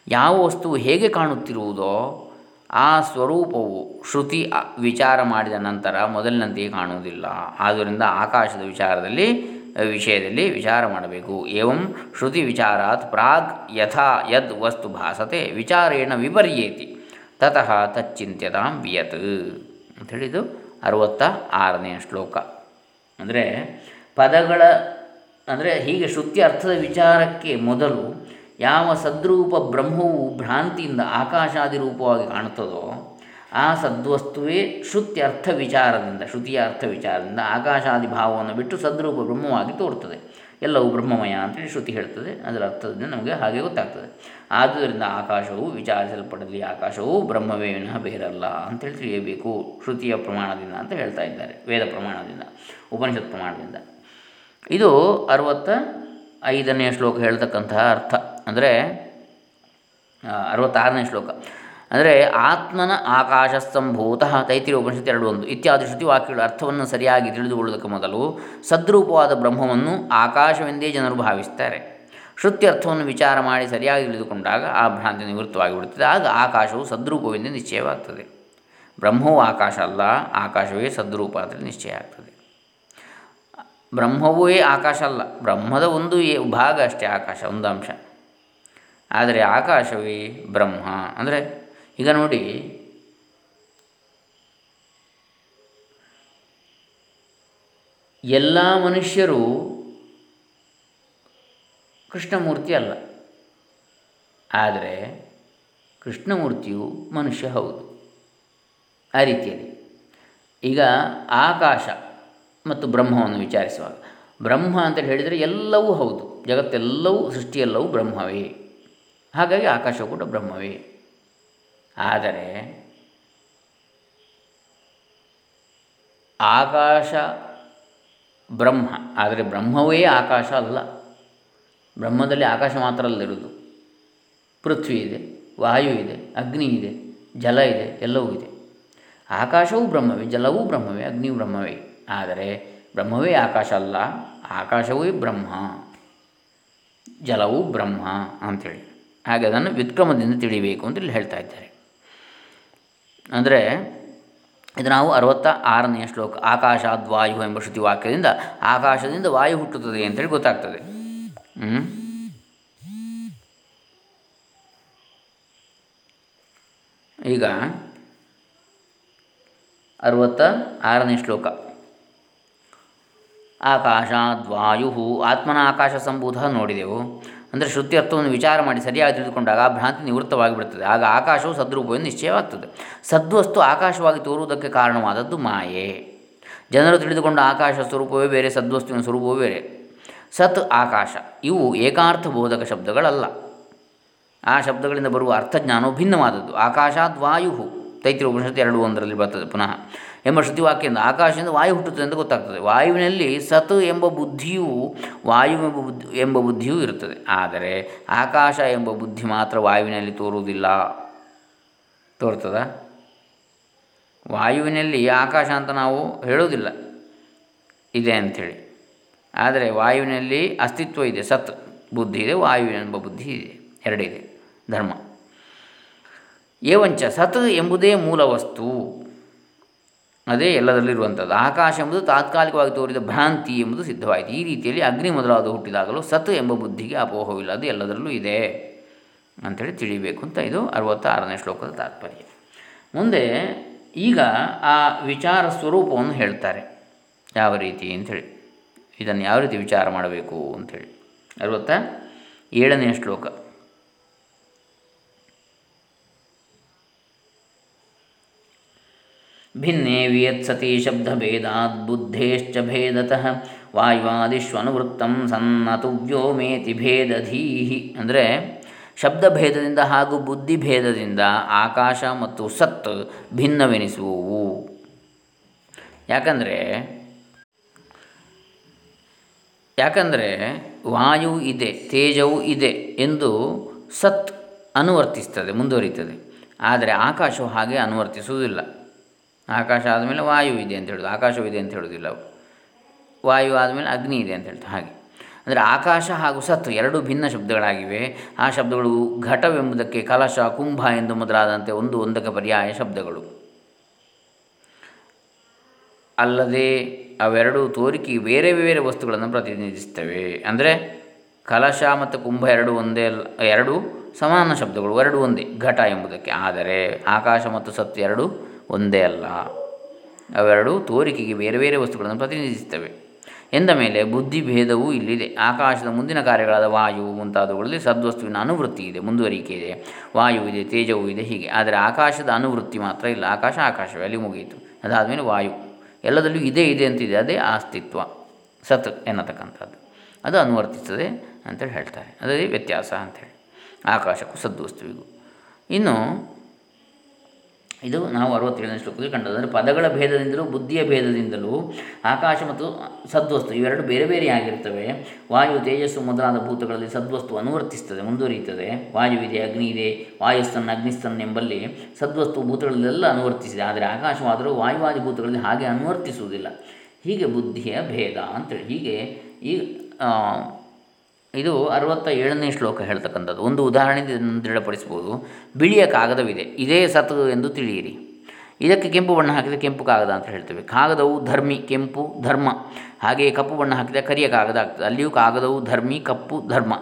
ಯಾವ ವಸ್ತುವು ಹೇಗೆ ಕಾಣುತ್ತಿರುವುದೋ ಆ ಸ್ವರೂಪವು ಶ್ರುತಿ ವಿಚಾರ ಮಾಡಿದ ನಂತರ ಮೊದಲಿನಂತೆಯೇ ಕಾಣುವುದಿಲ್ಲ. ಆದ್ದರಿಂದ ಆಕಾಶದ ವಿಚಾರದಲ್ಲಿ ವಿಷಯದಲ್ಲಿ ವಿಚಾರ ಮಾಡಬೇಕು. ಏವಂ ಶ್ರುತಿ ವಿಚಾರಾತ್ ಪ್ರಾಗ್ ಯಥಾ ಯದ್ ವಸ್ತು ಭಾಸತೆ ವಿಚಾರೇಣ ವಿಪರ್ಯೇತಿ. ತತಃ ತಚ್ಚಿಂತ್ಯತಾಂ ವಿಯತ್. ಅಂಥೇಳಿದು ಅರವತ್ತ ಆರನೆಯ ಶ್ಲೋಕ. ಅಂದರೆ ಪದಗಳ, ಅಂದರೆ ಹೀಗೆ ಶ್ರುತಿ ಅರ್ಥದ ವಿಚಾರಕ್ಕೆ ಮೊದಲು ಯಾವ ಸದ್ರೂಪ ಬ್ರಹ್ಮವು ಭ್ರಾಂತಿಯಿಂದ ಆಕಾಶಾದಿ ರೂಪವಾಗಿ ಕಾಣುತ್ತದೋ ಆ ಸದ್ವಸ್ತುವೇ ಶ್ರುತ್ಯರ್ಥ ವಿಚಾರದಿಂದ ಶ್ರುತಿಯ ಅರ್ಥ ವಿಚಾರದಿಂದ ಆಕಾಶಾದಿ ಭಾವವನ್ನು ಬಿಟ್ಟು ಸದ್ರೂಪ ಬ್ರಹ್ಮವಾಗಿ ತೋರುತ್ತದೆ. ಎಲ್ಲವೂ ಬ್ರಹ್ಮಮಯ ಅಂತೇಳಿ ಶ್ರುತಿ ಹೇಳ್ತದೆ. ಅದರ ಅರ್ಥದಿಂದ ನಮಗೆ ಹಾಗೆ ಗೊತ್ತಾಗ್ತದೆ. ಆದುದರಿಂದ ಆಕಾಶವು ವಿಚಾರಿಸಲ್ಪಡಲಿ, ಆಕಾಶವು ಬ್ರಹ್ಮವೇ ವಿನಃ ಬೇರಲ್ಲ ಅಂತೇಳಿ ತಿಳಿಯಬೇಕು. ಶ್ರುತಿಯ ಪ್ರಮಾಣದಿಂದ ಅಂತ ಹೇಳ್ತಾ ಇದ್ದಾರೆ, ವೇದ ಪ್ರಮಾಣದಿಂದ, ಉಪನಿಷತ್ ಪ್ರಮಾಣದಿಂದ. ಇದು ಅರವತ್ತ ಐದನೆಯ ಶ್ಲೋಕ ಹೇಳ್ತಕ್ಕಂತಹ ಅರ್ಥ. ಅಂದರೆ ಅರವತ್ತಾರನೇ ಶ್ಲೋಕ. ಅಂದರೆ ಆತ್ಮನ ಆಕಾಶ ಸಂಭೂತ ತೈತಿರಿ ಉಪನಿಷತ್ತು ಎರಡು ಒಂದು ಇತ್ಯಾದಿ ಶ್ರುತಿ ವಾಕ್ಯಗಳ ಅರ್ಥವನ್ನು ಸರಿಯಾಗಿ ತಿಳಿದುಕೊಳ್ಳುವುದಕ್ಕೆ ಮೊದಲು ಸದ್ರೂಪವಾದ ಬ್ರಹ್ಮವನ್ನು ಆಕಾಶವೆಂದೇ ಜನರು ಭಾವಿಸ್ತಾರೆ. ಶ್ರುತಿ ಅರ್ಥವನ್ನು ವಿಚಾರ ಮಾಡಿ ಸರಿಯಾಗಿ ತಿಳಿದುಕೊಂಡಾಗ ಆ ಭ್ರಾಂತಿ ನಿವೃತ್ತವಾಗಿ ಬಿಡುತ್ತದೆ. ಆಗ ಆಕಾಶವು ಸದ್ರೂಪವೆಂದೇ ನಿಶ್ಚಯವಾಗ್ತದೆ. ಬ್ರಹ್ಮವು ಆಕಾಶ ಅಲ್ಲ, ಆಕಾಶವೇ ಸದ್ರೂಪ ಅಂತ ನಿಶ್ಚಯ ಆಗ್ತದೆ. ಬ್ರಹ್ಮವೇ ಆಕಾಶ ಅಲ್ಲ, ಬ್ರಹ್ಮದ ಒಂದು ಭಾಗ ಅಷ್ಟೇ ಆಕಾಶ, ಒಂದು ಅಂಶ. ಆದರೆ ಆಕಾಶವೇ ಬ್ರಹ್ಮ ಅಂದರೆ ಈಗ ನೋಡಿ. ಎಲ್ಲ ಮನುಷ್ಯರು ಕೃಷ್ಣಮೂರ್ತಿ ಅಲ್ಲ. ಆದರೆ ಕೃಷ್ಣಮೂರ್ತಿಯು ಮನುಷ್ಯ ಹೌದು. ಆ ರೀತಿಯಲ್ಲಿ. ಈಗ ಆಕಾಶ ಮತ್ತು ಬ್ರಹ್ಮವನ್ನು ವಿಚಾರಿಸುವಾಗ, ಬ್ರಹ್ಮ ಅಂತೇಳಿ ಹೇಳಿದರೆ ಎಲ್ಲವೂ ಹೌದು. ಜಗತ್ತೆಲ್ಲವೂ, ಸೃಷ್ಟಿಯೆಲ್ಲವೂ ಬ್ರಹ್ಮವೇ. ಹಾಗಾಗಿ ಆಕಾಶ ಕೂಡ ಬ್ರಹ್ಮವೇ. ಆದರೆ ಆಕಾಶ ಬ್ರಹ್ಮ, ಆದರೆ ಬ್ರಹ್ಮವೇ ಆಕಾಶ ಅಲ್ಲ. ಬ್ರಹ್ಮದಲ್ಲಿ ಆಕಾಶ ಮಾತ್ರ ಅಲ್ಲಿರುವುದು ಪೃಥ್ವಿ ಇದೆ, ವಾಯು ಇದೆ, ಅಗ್ನಿ ಇದೆ, ಜಲ ಇದೆ, ಎಲ್ಲವೂ ಇದೆ. ಆಕಾಶವೂ ಬ್ರಹ್ಮವೇ, ಜಲವೂ ಬ್ರಹ್ಮವೇ, ಅಗ್ನಿಯೂ ಬ್ರಹ್ಮವೇ. ಆದರೆ ಬ್ರಹ್ಮವೇ ಆಕಾಶ ಅಲ್ಲ, ಆಕಾಶವೇ ಬ್ರಹ್ಮ, ಜಲವೂ ಬ್ರಹ್ಮ ಅಂಥೇಳಿ ಹಾಗೆ ಅದನ್ನು ವ್ಯುತ್ಕ್ರಮದಿಂದ ತಿಳಿಬೇಕು ಅಂತ ಇಲ್ಲಿ ಹೇಳ್ತಾ ಇದ್ದಾರೆ. ಅಂದರೆ ಇದು ನಾವು ಅರವತ್ತ ಆರನೆಯ ಶ್ಲೋಕ ಆಕಾಶಾದ್ವಾಯು ಎಂಬ ಶ್ರುತಿ ವಾಕ್ಯದಿಂದ ಆಕಾಶದಿಂದ ವಾಯು ಹುಟ್ಟುತ್ತದೆ ಅಂತೇಳಿ ಗೊತ್ತಾಗ್ತದೆ. ಈಗ ಅರವತ್ತ ಆರನೇ ಶ್ಲೋಕ. ಆಕಾಶಾದ್ವಾಯು ಆತ್ಮನ ಆಕಾಶ ಸಂಬೂಧ ನೋಡಿದೆವು. ಅಂದರೆ ಶ್ರುತಿ ಅರ್ಥವನ್ನು ವಿಚಾರ ಮಾಡಿ ಸರಿಯಾಗಿ ತಿಳಿದುಕೊಂಡಾಗ ಆ ಭ್ರಾಂತಿ ನಿವೃತ್ತವಾಗಿಬಿಡುತ್ತದೆ ಆಗ ಆಕಾಶವು ಸದ್ರೂಪವೆಂದು ನಿಶ್ಚಯವಾಗ್ತದೆ. ಸದ್ವಸ್ತು ಆಕಾಶವಾಗಿ ತೋರುವುದಕ್ಕೆ ಕಾರಣವಾದದ್ದು ಮಾಯೆ. ಜನರು ತಿಳಿದುಕೊಂಡ ಆಕಾಶ ಸ್ವರೂಪವೇ ಬೇರೆ, ಸದ್ವಸ್ತುವಿನ ಸ್ವರೂಪವೇ ಬೇರೆ. ಸತ್ ಆಕಾಶ, ಇವು ಏಕಾರ್ಥ ಬೋಧಕ ಶಬ್ದಗಳಲ್ಲ. ಆ ಶಬ್ದಗಳಿಂದ ಬರುವ ಅರ್ಥಜ್ಞಾನವು ಭಿನ್ನವಾದದ್ದು. ಆಕಾಶಾದ್ ವಾಯು ತೈತ್ರಿ ಎರಡು ಒಂದರಲ್ಲಿ ಬರ್ತದೆ ಪುನಃ. ಎಂಬ ಶ್ರುತಿವಾಕ್ಯದಿಂದ ಆಕಾಶದಿಂದ ವಾಯು ಹುಟ್ಟುತ್ತದೆ ಅಂತ ಗೊತ್ತಾಗ್ತದೆ. ವಾಯುವಿನಲ್ಲಿ ಸತ್ ಎಂಬ ಬುದ್ಧಿಯು ವಾಯು ಎಂಬ ಬುದ್ಧಿ, ಎಂಬ ಬುದ್ಧಿಯೂ ಇರುತ್ತದೆ. ಆದರೆ ಆಕಾಶ ಎಂಬ ಬುದ್ಧಿ ಮಾತ್ರ ವಾಯುವಿನಲ್ಲಿ ತೋರುವುದಿಲ್ಲ. ತೋರ್ತದ? ವಾಯುವಿನಲ್ಲಿ ಆಕಾಶ ಅಂತ ನಾವು ಹೇಳುವುದಿಲ್ಲ. ಇದೆ ಅಂಥೇಳಿ. ಆದರೆ ವಾಯುವಿನಲ್ಲಿ ಅಸ್ತಿತ್ವ ಇದೆ. ಸತ್ ಬುದ್ಧಿ ಇದೆ, ವಾಯು ಎಂಬ ಬುದ್ಧಿ ಇದೆ. ಎರಡಿದೆ ಧರ್ಮ. ಏವಂಚ ಸತ್ ಎಂಬುದೇ ಮೂಲ ವಸ್ತು. ಅದೇ ಎಲ್ಲದರಲ್ಲಿರುವಂಥದ್ದು. ಆಕಾಶ ಎಂಬುದು ತಾತ್ಕಾಲಿಕವಾಗಿ ತೋರಿದ ಭ್ರಾಂತಿ ಎಂಬುದು ಸಿದ್ಧವಾಯಿತು. ಈ ರೀತಿಯಲ್ಲಿ ಅಗ್ನಿ ಮೊದಲಾದ ಹುಟ್ಟಿದಾಗಲೂ ಸತ್ ಎಂಬ ಬುದ್ಧಿಗೆ ಅಪೋಹವಿಲ್ಲ. ಅದು ಎಲ್ಲದರಲ್ಲೂ ಇದೆ ಅಂಥೇಳಿ ತಿಳಿಬೇಕು ಅಂತ ಇದು ಅರವತ್ತಾರನೇ ಶ್ಲೋಕದ ತಾತ್ಪರ್ಯ. ಮುಂದೆ ಈಗ ಆ ವಿಚಾರ ಸ್ವರೂಪವನ್ನು ಹೇಳ್ತಾರೆ. ಯಾವ ರೀತಿ ಅಂಥೇಳಿ ಇದನ್ನು ಯಾವ ರೀತಿ ವಿಚಾರ ಮಾಡಬೇಕು ಅಂಥೇಳಿ ಅರವತ್ತ ಏಳನೇ ಶ್ಲೋಕ. ಭಿನ್ನೇ ವಿಯತ್ಸತಿ ಶಬ್ದಭೇದಾತ್ ಬುದ್ಧೇಶ್ಚ ಭೇದತಃ ವಾಯುವಾದಿಷ್ವನುವೃತ್ತಂ ಸನ್ನತು ವ್ಯೋಮೇತಿ ಭೇದಧೀಹಿ ಅಂದರೆ ಶಬ್ದಭೇದದಿಂದ ಹಾಗೂ ಬುದ್ಧಿಭೇದದಿಂದ ಆಕಾಶ ಮತ್ತು ಸತ್ ಭಿನ್ನವೆನಿಸುವವು. ಯಾಕಂದರೆ ಯಾಕಂದರೆ ವಾಯು ಇದೆ, ತೇಜವು ಇದೆ ಎಂದು ಸತ್ ಅನುವರ್ತಿಸ್ತದೆ, ಮುಂದುವರಿತದೆ. ಆದರೆ ಆಕಾಶವು ಹಾಗೆ ಅನುವರ್ತಿಸುವುದಿಲ್ಲ. ಆಕಾಶ ಆದಮೇಲೆ ವಾಯು ಇದೆ ಅಂತ ಹೇಳೋದು. ಆಕಾಶವಿದೆ ಅಂತ ಹೇಳೋದಿಲ್ಲ ವಾಯು ಆದಮೇಲೆ ಅಗ್ನಿ ಇದೆ ಅಂತ ಹೇಳ್ತಾರೆ. ಹಾಗೆ. ಅಂದರೆ ಆಕಾಶ ಹಾಗೂ ಸತ್ತು ಎರಡು ಭಿನ್ನ ಶಬ್ದಗಳಾಗಿವೆ. ಆ ಶಬ್ದಗಳು ಘಟವೆಂಬುದಕ್ಕೆ ಕಲಶ, ಕುಂಭ ಎಂದು ಮೊದಲಾದಂತೆ ಒಂದು ಒಂದಕ ಪರ್ಯಾಯ ಶಬ್ದಗಳು. ಅಲ್ಲದೆ ಅವೆರಡು ತೋರಿಕೆ ಬೇರೆ ಬೇರೆ ವಸ್ತುಗಳನ್ನು ಪ್ರತಿನಿಧಿಸ್ತವೆ ಅಂದರೆ ಕಲಶ ಮತ್ತು ಕುಂಭ ಎರಡು ಒಂದೇ ಎರಡು ಸಮಾನ ಶಬ್ದಗಳು, ಎರಡು ಒಂದೇ ಘಟ ಎಂಬುದಕ್ಕೆ. ಆದರೆ ಆಕಾಶ ಮತ್ತು ಸತ್ತು ಎರಡು ಒಂದೇ ಅಲ್ಲ. ಅವೆರಡು ತೋರಿಕೆಗೆ ಬೇರೆ ಬೇರೆ ವಸ್ತುಗಳನ್ನು ಪ್ರತಿನಿಧಿಸುತ್ತವೆ. ಎಂದ ಮೇಲೆ ಬುದ್ಧಿಭೇದವೂ ಇಲ್ಲಿದೆ. ಆಕಾಶದ ಮುಂದಿನ ಕಾರ್ಯಗಳಾದ ವಾಯು ಮುಂತಾದವುಗಳಲ್ಲಿ ಸದ್ವಸ್ತುವಿನ ಅನುವೃತ್ತಿ ಇದೆ, ಮುಂದುವರಿಕೆ ಇದೆ. ವಾಯು ಇದೆ, ತೇಜವೂ ಇದೆ, ಹೀಗೆ. ಆದರೆ ಆಕಾಶದ ಅನುವೃತ್ತಿ ಮಾತ್ರ ಇಲ್ಲ. ಆಕಾಶ ಆಕಾಶವೇ, ಅಲ್ಲಿ ಮುಗಿಯಿತು. ಅದಾದಮೇಲೆ ವಾಯು. ಎಲ್ಲದಲ್ಲೂ ಇದೆ ಇದೆ ಅಂತಿದೆ. ಅದೇ ಅಸ್ತಿತ್ವ. ಸತ್ ಎನ್ನತಕ್ಕಂಥದ್ದು. ಅದು ಅನುವರ್ತಿಸ್ತದೆ ಅಂತೇಳಿ ಹೇಳ್ತಾರೆ. ಅದೇ ವ್ಯತ್ಯಾಸ ಅಂಥೇಳಿ ಆಕಾಶಕ್ಕೂ ಸದ್ವಸ್ತುವಿಗೂ. ಇನ್ನು ಇದು ನಾವು ಅರವತ್ತೇಳನೇ ಶ್ಲೋಕದಲ್ಲಿ ಅಂದರೆ ಪದಗಳ ಭೇದದಿಂದಲೂ ಬುದ್ಧಿಯ ಭೇದದಿಂದಲೂ ಆಕಾಶ ಮತ್ತು ಸದ್ವಸ್ತು ಇವೆರಡು ಬೇರೆ ಬೇರೆ ಆಗಿರ್ತವೆ. ವಾಯು, ತೇಜಸ್ಸು ಮೊದಲಾದ ಭೂತಗಳಲ್ಲಿ ಸದ್ವಸ್ತು ಅನುವರ್ತಿಸ್ತದೆ, ಮುಂದುವರಿಯುತ್ತದೆ. ವಾಯುವಿದೆ ಅಗ್ನಿ ಇದೆ ವಾಯುಸ್ತನ್ ಅಗ್ನಿಸ್ತನ್ ಎಂಬಲ್ಲಿ ಸದ್ವಸ್ತು ಭೂತಗಳಲ್ಲೆಲ್ಲ ಅನುವರ್ತಿಸಿದೆ. ಆದರೆ ಆಕಾಶವಾದರೂ ವಾಯುವಾದಿ ಭೂತಗಳಲ್ಲಿ ಹಾಗೆ ಅನುವರ್ತಿಸುವುದಿಲ್ಲ. ಹೀಗೆ ಬುದ್ಧಿಯ ಭೇದ ಅಂತೇಳಿ. ಹೀಗೆ ಈ ಇದು ಅರವತ್ತ ಏಳನೇ ಶ್ಲೋಕ ಹೇಳ್ತಕ್ಕಂಥದ್ದು. ಒಂದು ಉದಾಹರಣೆ ದೃಢಪಡಿಸ್ಬೋದು ಬಿಳಿಯ ಕಾಗದವಿದೆ. ಇದೇ ಸತ್ತು ಎಂದು ತಿಳಿಯಿರಿ. ಇದಕ್ಕೆ ಕೆಂಪು ಬಣ್ಣ ಹಾಕಿದರೆ ಕೆಂಪು ಕಾಗದ ಅಂತ ಹೇಳ್ತೇವೆ. ಕಾಗದವು ಧರ್ಮಿ, ಕೆಂಪು ಧರ್ಮ. ಹಾಗೆಯೇ ಕಪ್ಪು ಬಣ್ಣ ಹಾಕಿದರೆ ಕರಿಯ ಕಾಗದ ಆಗ್ತದೆ. ಅಲ್ಲಿಯೂ ಕಾಗದವು ಧರ್ಮಿ, ಕಪ್ಪು ಧರ್ಮ.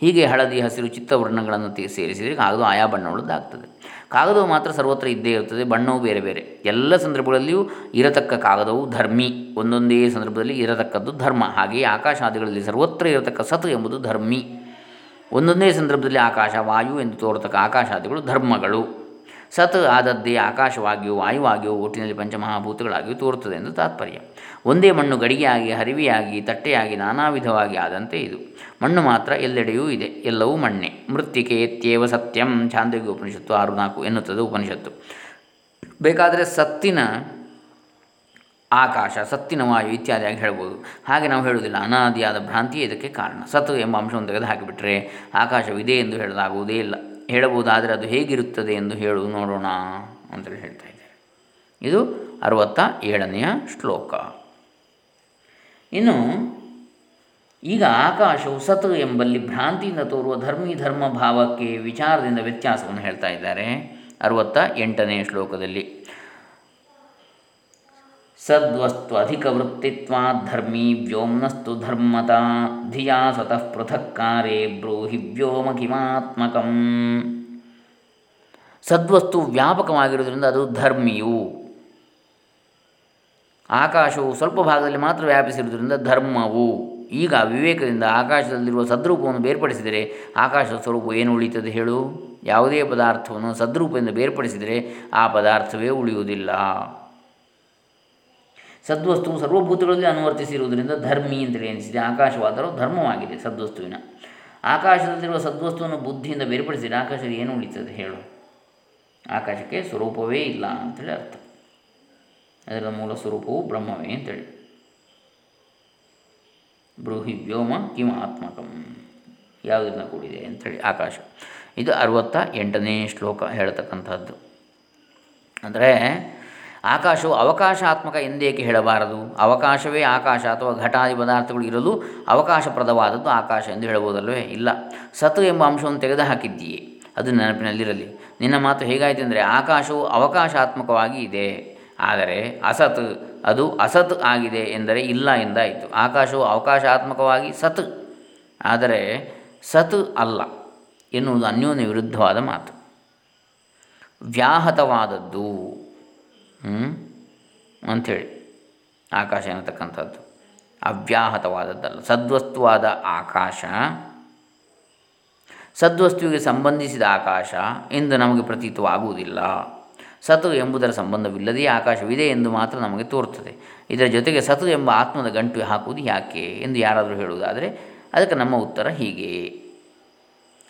ಹೀಗೆ ಹಳದಿ, ಹಸಿರು ಚಿತ್ತ ಚಿತ್ತವರ್ಣಗಳನ್ನು ಸೇರಿಸಿದರೆ ಕಾಗದ ಆಯಾ ಬಣ್ಣವುಳ್ಳದ್ದಾಗ್ತದೆ. ಕಾಗದವು ಮಾತ್ರ ಸರ್ವತ್ರ ಇದ್ದೇ ಇರುತ್ತದೆ ಬಣ್ಣವು ಬೇರೆ ಬೇರೆ. ಎಲ್ಲ ಸಂದರ್ಭಗಳಲ್ಲಿಯೂ ಇರತಕ್ಕ ಕಾಗದವು ಧರ್ಮಿ. ಒಂದೊಂದೇ ಸಂದರ್ಭದಲ್ಲಿ ಇರತಕ್ಕದ್ದು ಧರ್ಮ. ಹಾಗೆಯೇ ಆಕಾಶಾದಿಗಳಲ್ಲಿ ಸರ್ವತ್ರ ಇರತಕ್ಕ ಸತ್ ಎಂಬುದು ಧರ್ಮಿ. ಒಂದೊಂದೇ ಸಂದರ್ಭದಲ್ಲಿ ಆಕಾಶ ವಾಯು ಎಂದು ತೋರತಕ್ಕ ಆಕಾಶಾದಿಗಳು ಧರ್ಮಗಳು. ಸತ್ ಆದದ್ದೇ ಆಕಾಶವಾಗಿಯೋ ವಾಯುವಾಗಿಯೋ ಒಟ್ಟಿನಲ್ಲಿ ಪಂಚಮಹಾಭೂತಗಳಾಗಿಯೂ ತೋರುತ್ತದೆ ಎಂದು ತಾತ್ಪರ್ಯ. ಒಂದೇ ಮಣ್ಣು ಗಡಿಗೆಯಾಗಿ ಹರಿವಿಯಾಗಿ, ತಟ್ಟೆಯಾಗಿ ನಾನಾ ವಿಧವಾಗಿ ಆದಂತೆ ಇದು. ಮಣ್ಣು ಮಾತ್ರ ಎಲ್ಲೆಡೆಯೂ ಇದೆ, ಎಲ್ಲವೂ ಮಣ್ಣೆ. ಮೃತ್ತಿಕೆ ಎತ್ತೇವ ಸತ್ಯಂ. ಛಾಂದೋಗ್ಯ ಉಪನಿಷತ್ತು ಆರು ನಾಲ್ಕು ಎನ್ನುತ್ತದೆ ಉಪನಿಷತ್ತು. ಬೇಕಾದರೆ ಸತ್ತಿನ ಆಕಾಶ, ಸತ್ತಿನ ವಾಯು ಇತ್ಯಾದಿಯಾಗಿ ಹೇಳ್ಬೋದು. ಹಾಗೆ ನಾವು ಹೇಳುವುದಿಲ್ಲ, ಅನಾದಿಯಾದ ಭ್ರಾಂತಿಯೇ ಇದಕ್ಕೆ ಕಾರಣ. ಸತ್ತು ಎಂಬ ಅಂಶವನ್ನು ತೆಗೆದು ಹಾಕಿಬಿಟ್ರೆ ಆಕಾಶವಿದೆ ಎಂದು ಹೇಳಲಾಗುವುದೇ ಇಲ್ಲ. ಹೇಳಬಹುದಾದರೆ ಅದು ಹೇಗಿರುತ್ತದೆ ಎಂದು ಹೇಳು, ನೋಡೋಣ ಅಂತೇಳಿ ಹೇಳ್ತಾ ಇದ್ದಾರೆ. ಇದು ಅರವತ್ತ ಏಳನೆಯ ಶ್ಲೋಕ. ಇನ್ನು ಈಗ ಆಕಾಶವು ಸತ್ ಎಂಬಲ್ಲಿ ಭ್ರಾಂತಿಯಿಂದ ತೋರುವ ಧರ್ಮಿ ಧರ್ಮ ಭಾವಕ್ಕೆ ವಿಚಾರದಿಂದ ವ್ಯತ್ಯಾಸವನ್ನು ಹೇಳ್ತಾ ಇದ್ದಾರೆ. ಅರವತ್ತ ಎಂಟನೇ ಶ್ಲೋಕದಲ್ಲಿ. ಸದ್ವಸ್ತು ಅಧಿಕ ವೃತ್ತಿತ್ವಾ ಧರ್ಮೀ ವ್ಯೋಮ್ನಸ್ತು ಧರ್ಮತ ಧಿಯಾ ಸ್ವತಃ ಪೃಥಕ್ಕಾರೇ ಬ್ರೂಹಿ ವ್ಯೋಮ ಕಿಮಾತ್ಮಕಂ ಸದ್ವಸ್ತು ವ್ಯಾಪಕವಾಗಿರುವುದರಿಂದ ಅದು ಧರ್ಮಿಯು. ಆಕಾಶವು ಸ್ವಲ್ಪ ಭಾಗದಲ್ಲಿ ಮಾತ್ರ ವ್ಯಾಪಿಸಿರುವುದರಿಂದ ಧರ್ಮವು. ಈಗ ವಿವೇಕದಿಂದ ಆಕಾಶದಲ್ಲಿರುವ ಸದ್ರೂಪವನ್ನು ಬೇರ್ಪಡಿಸಿದರೆ ಆಕಾಶದ ಸ್ವರೂಪ ಏನು ಉಳಿಯುತ್ತದೆ ಹೇಳು? ಯಾವುದೇ ಪದಾರ್ಥವನ್ನು ಸದ್ರೂಪದಿಂದ ಬೇರ್ಪಡಿಸಿದರೆ ಆ ಪದಾರ್ಥವೇ ಉಳಿಯುವುದಿಲ್ಲ. ಸದ್ವಸ್ತು ಸರ್ವಭೂತಗಳಲ್ಲಿ ಅನುವರ್ತಿಸಿರುವುದರಿಂದ ಧರ್ಮಿ ಅಂತೇಳಿ ಎನಿಸಿದೆ. ಆಕಾಶವಾದರೂ ಧರ್ಮವಾಗಿದೆ ಸದ್ವಸ್ತುವಿನ. ಆಕಾಶದಲ್ಲಿರುವ ಸದ್ವಸ್ತುವನ್ನು ಬುದ್ಧಿಯಿಂದ ಬೇರ್ಪಡಿಸಿದರೆ ಆಕಾಶದಲ್ಲಿ ಏನು ಉಳಿತದೆ ಹೇಳು? ಆಕಾಶಕ್ಕೆ ಸ್ವರೂಪವೇ ಇಲ್ಲ ಅಂತೇಳಿ ಅರ್ಥ. ಅದರ ಮೂಲ ಸ್ವರೂಪವು ಬ್ರಹ್ಮವೇ ಅಂತೇಳಿ. ಬ್ರೂಹಿ ವ್ಯೋಮ ಕಿಮ ಆತ್ಮಕಂ. ಯಾವುದರಿಂದ ಕೂಡಿದೆ ಅಂಥೇಳಿ ಆಕಾಶ. ಇದು ಅರವತ್ತ ಎಂಟನೇ ಶ್ಲೋಕ ಹೇಳ್ತಕ್ಕಂಥದ್ದು ಅಂದರೆ ಆಕಾಶವು ಅವಕಾಶಾತ್ಮಕ ಎಂದೇಕೆ ಹೇಳಬಾರದು? ಅವಕಾಶವೇ ಆಕಾಶ ಅಥವಾ ಘಟಾದಿ ಪದಾರ್ಥಗಳು ಇರಲು ಅವಕಾಶಪ್ರದವಾದದ್ದು ಆಕಾಶ ಎಂದು ಹೇಳಬಹುದಲ್ವೇ? ಇಲ್ಲ. ಸತ್ತು ಎಂಬ ಅಂಶವನ್ನು ತೆಗೆದುಹಾಕಿದ್ದೀಯೇ. ಅದು ನೆನಪಿನಲ್ಲಿರಲಿ. ನಿನ್ನ ಮಾತು ಹೇಗಾಯಿತು ಅಂದರೆ ಆಕಾಶವು ಅವಕಾಶಾತ್ಮಕವಾಗಿ ಇದೆ. ಆದರೆ ಅಸತ್, ಅದು ಅಸತ್ ಆಗಿದೆ ಎಂದರೆ ಇಲ್ಲ ಎಂದಾಯಿತು. ಆಕಾಶವು ಅವಕಾಶಾತ್ಮಕವಾಗಿ ಸತ್, ಆದರೆ ಸತ್ ಅಲ್ಲ ಎನ್ನುವುದು ಅನ್ಯೋನ್ಯ ವಿರುದ್ಧವಾದ ಮಾತು. ವ್ಯಾಹತವಾದದ್ದು ಅಂಥೇಳಿ, ಆಕಾಶ ಎನ್ನತಕ್ಕಂಥದ್ದು. ಅವ್ಯಾಹತವಾದದ್ದಲ್ಲ. ಸದ್ವಸ್ತುವಾದ ಆಕಾಶ, ಸದ್ವಸ್ತುವಿಗೆ ಸಂಬಂಧಿಸಿದ ಆಕಾಶ ಎಂದು ನಮಗೆ ಪ್ರತೀತವಾಗುವುದಿಲ್ಲ. ಸತು ಎಂಬುದರ ಸಂಬಂಧವಿಲ್ಲದೇ ಆಕಾಶವಿದೆ ಎಂದು ಮಾತ್ರ ನಮಗೆ ತೋರುತ್ತದೆ. ಇದರ ಜೊತೆಗೆ ಸತು ಎಂಬ ಆತ್ಮದ ಗಂಟು ಹಾಕುವುದು ಯಾಕೆ ಎಂದು ಯಾರಾದರೂ ಹೇಳುವುದಾದರೆ, ಅದಕ್ಕೆ ನಮ್ಮ ಉತ್ತರ ಹೀಗೆ.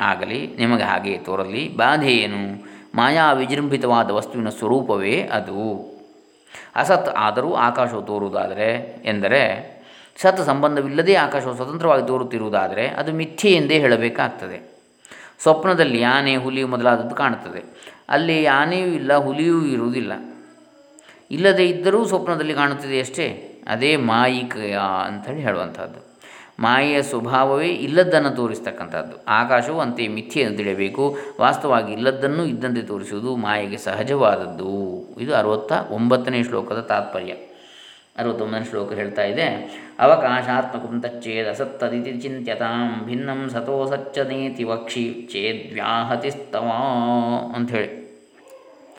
ಆಗಲಿ, ನಿಮಗೆ ಹಾಗೆ ತೋರಲಿ. ಬಾಧೆ ಏನು ಮಾಯಾ ವಿಜೃಂಭಿತವಾದ ವಸ್ತುವಿನ ಸ್ವರೂಪವೇ ಅದು. ಅಸತ್ ಆದರೂ ಆಕಾಶವು ತೋರುವುದಾದರೆ ಎಂದರೆ, ಸತ್ ಸಂಬಂಧವಿಲ್ಲದೇ ಆಕಾಶವು ಸ್ವತಂತ್ರವಾಗಿ ತೋರುತ್ತಿರುವುದಾದರೆ ಅದು ಮಿಥ್ಯೆ ಎಂದೇ ಹೇಳಬೇಕಾಗ್ತದೆ. ಸ್ವಪ್ನದಲ್ಲಿ ಆನೆ ಹುಲಿ ಮೊದಲಾದದ್ದು ಕಾಣುತ್ತದೆ. ಅಲ್ಲಿ ಆನೆಯೂ ಇಲ್ಲ, ಹುಲಿಯೂ ಇರುವುದಿಲ್ಲ. ಇಲ್ಲದೇ ಇದ್ದರೂ ಸ್ವಪ್ನದಲ್ಲಿ ಕಾಣುತ್ತದೆ ಅಷ್ಟೇ ಅದೇ ಮಾಯಿಕಯ ಅಂಥೇಳಿ ಹೇಳುವಂಥದ್ದು. ಮಾಯೆಯ ಸ್ವಭಾವವೇ ಇಲ್ಲದ್ದನ್ನು ತೋರಿಸ್ತಕ್ಕಂಥದ್ದು. ಆಕಾಶವು ಅಂತೆ ಮಿಥ್ಯೆಯನ್ನು ತಿಳಿಯಬೇಕು. ವಾಸ್ತವವಾಗಿ ಇಲ್ಲದ್ದನ್ನು ಇದ್ದಂತೆ ತೋರಿಸುವುದು ಮಾಯೆಗೆ ಸಹಜವಾದದ್ದು. ಇದು ಅರವತ್ತ ಒಂಬತ್ತನೇ ಶ್ಲೋಕದ ತಾತ್ಪರ್ಯ. ಅರವತ್ತೊಂದನೇ ಶ್ಲೋಕ ಹೇಳ್ತಾ ಇದೆ ಅವಕಾಶಾತ್ಮಕಂ ತಚ್ಚೇದ ಸತ್ತದಿತಿ ಚಿಂತ್ಯತಾಂ ಭಿನ್ನಂ ಸತೋ ಸಚ್ಚನೇತಿ ವಕ್ಷಿ ಅಂತ ಅಂಥೇಳಿ.